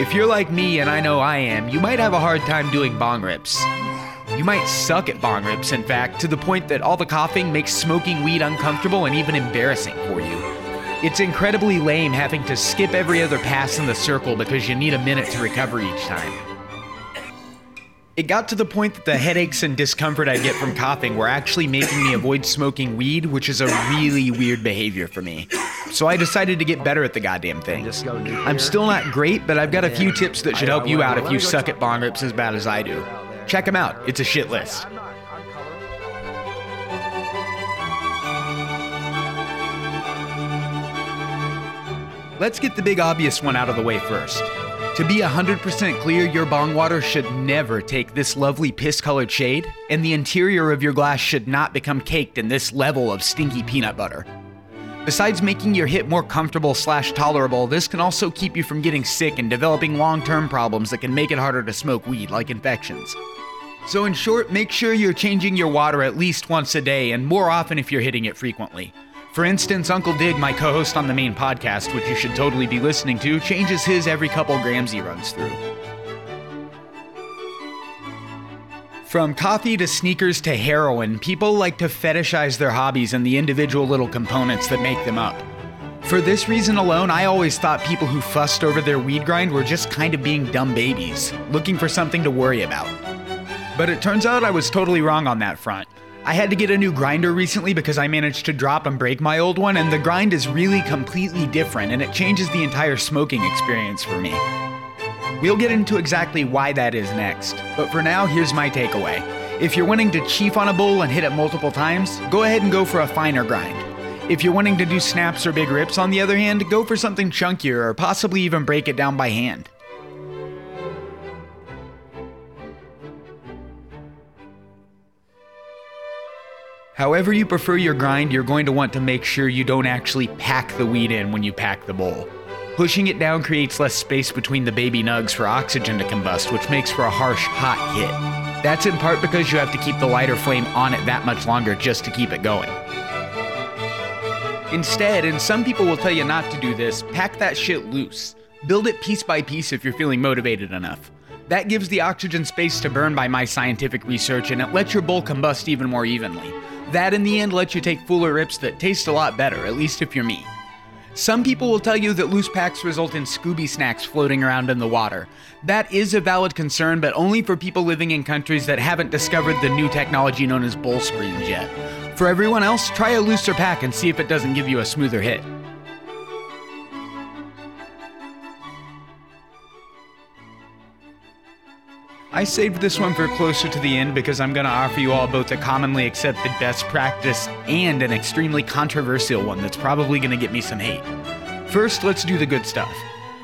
If you're like me, and I know I am, you might have a hard time doing bong rips. You might suck at bong rips, in fact, to the point that all the coughing makes smoking weed uncomfortable and even embarrassing for you. It's incredibly lame having to skip every other pass in the circle because you need a minute to recover each time. It got to the point that the headaches and discomfort I get from coughing were actually making me avoid smoking weed, which is a really weird behavior for me. So I decided to get better at the goddamn thing. I'm still not great, but I've got a few tips that should help you out if you suck at bong rips as bad as I do. Check them out, it's a shit list. Let's get the big obvious one out of the way first. To be 100% clear, your bong water should never take this lovely piss colored shade, and the interior of your glass should not become caked in this level of stinky peanut butter. Besides making your hit more comfortable slash tolerable, this can also keep you from getting sick and developing long term problems that can make it harder to smoke weed, like infections. So, in short, make sure you're changing your water at least once a day, and more often if you're hitting it frequently. For instance, Uncle Dig, my co host on the main podcast, which you should totally be listening to, changes his every couple grams he runs through. From coffee to sneakers to heroin, people like to fetishize their hobbies and the individual little components that make them up. For this reason alone, I always thought people who fussed over their weed grind were just kind of being dumb babies, looking for something to worry about. But it turns out I was totally wrong on that front. I had to get a new grinder recently because I managed to drop and break my old one, and the grind is really completely different and it changes the entire smoking experience for me. We'll get into exactly why that is next, but for now, here's my takeaway. If you're wanting to chief on a bowl and hit it multiple times, go ahead and go for a finer grind. If you're wanting to do snaps or big rips, on the other hand, go for something chunkier or possibly even break it down by hand. However, you prefer your grind, you're going to want to make sure you don't actually pack the weed in when you pack the bowl. Pushing it down creates less space between the baby nugs for oxygen to combust, which makes for a harsh, hot hit. That's in part because you have to keep the lighter flame on it that much longer just to keep it going. Instead, and some people will tell you not to do this, pack that shit loose. Build it piece by piece if you're feeling motivated enough. That gives the oxygen space to burn by my scientific research, and it lets your bowl combust even more evenly. That in the end lets you take fuller rips that taste a lot better, at least if you're me. Some people will tell you that loose packs result in Scooby snacks floating around in the water. That is a valid concern, but only for people living in countries that haven't discovered the new technology known as bowl screens yet. For everyone else, try a looser pack and see if it doesn't give you a smoother hit. I saved this one for closer to the end because I'm going to offer you all both a commonly accepted best practice and an extremely controversial one that's probably going to get me some hate. First, let's do the good stuff.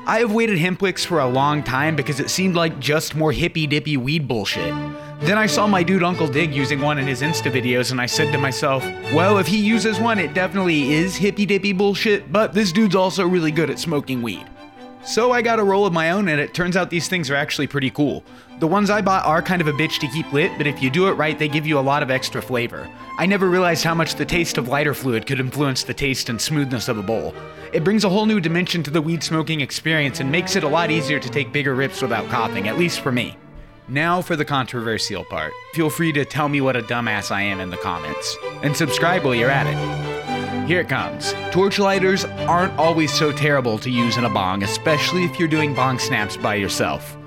I have waited hempwicks for a long time because it seemed like just more hippy dippy weed bullshit. Then I saw my dude Uncle Dig using one in his Insta videos, and I said to myself, well, if he uses one, it definitely is hippy dippy bullshit, but this dude's also really good at smoking weed. So I got a roll of my own, and it turns out these things are actually pretty cool. The ones I bought are kind of a bitch to keep lit, but if you do it right, they give you a lot of extra flavor. I never realized how much the taste of lighter fluid could influence the taste and smoothness of a bowl. It brings a whole new dimension to the weed smoking experience and makes it a lot easier to take bigger rips without coughing, at least for me. Now for the controversial part. Feel free to tell me what a dumbass I am in the comments. And subscribe while you're at it. Here it comes. Torch lighters aren't always so terrible to use in a bong, especially if you're doing bong snaps by yourself.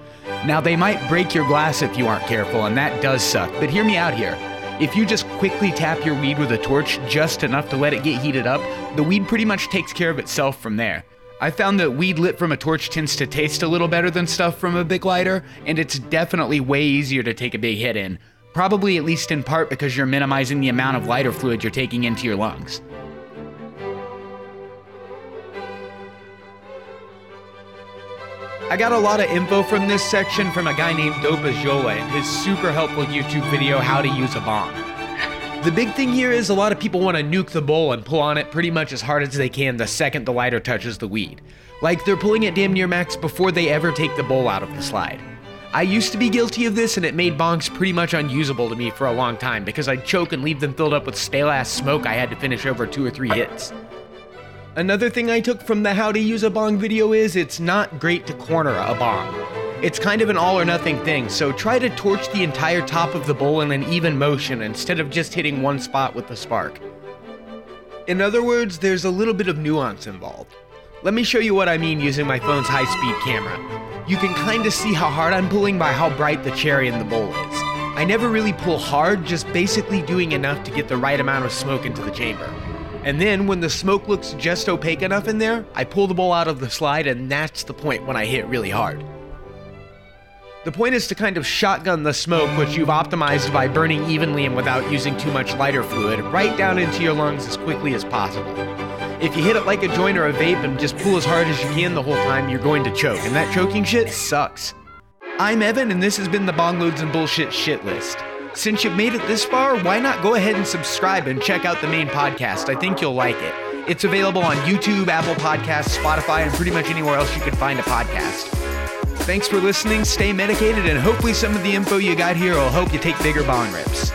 Now, they might break your glass if you aren't careful, and that does suck, but hear me out here. If you just quickly tap your weed with a torch just enough to let it get heated up, the weed pretty much takes care of itself from there. I found that weed lit from a torch tends to taste a little better than stuff from a big lighter, and it's definitely way easier to take a big hit in. Probably at least in part because you're minimizing the amount of lighter fluid you're taking into your lungs. I got a lot of info from this section from a guy named Dopa Jola and his super helpful YouTube video, How to Use a Bong. The big thing here is a lot of people want to nuke the bowl and pull on it pretty much as hard as they can the second the lighter touches the weed. Like they're pulling it damn near max before they ever take the bowl out of the slide. I used to be guilty of this, and it made bongs pretty much unusable to me for a long time because I'd choke and leave them filled up with stale ass smoke I had to finish over two or three hits. Another thing I took from the how to use a bong video is it's not great to corner a bong. It's kind of an all or nothing thing, so try to torch the entire top of the bowl in an even motion instead of just hitting one spot with the spark. In other words, there's a little bit of nuance involved. Let me show you what I mean using my phone's high speed camera. You can kinda see how hard I'm pulling by how bright the cherry in the bowl is. I never really pull hard, just basically doing enough to get the right amount of smoke into the chamber. And then when the smoke looks just opaque enough in there, I pull the bowl out of the slide and that's the point when I hit really hard. The point is to kind of shotgun the smoke, which you've optimized by burning evenly and without using too much lighter fluid, right down into your lungs as quickly as possible. If you hit it like a joint or a vape and just pull as hard as you can the whole time, you're going to choke, and that choking shit sucks. I'm Evan, and this has been the Bong Loads and Bullshit shit list. Since you've made it this far, why not go ahead and subscribe and check out the main podcast? I think you'll like it. It's available on YouTube, Apple Podcasts, Spotify, and pretty much anywhere else you can find a podcast. Thanks for listening, stay medicated, and hopefully some of the info you got here will help you take bigger bong rips.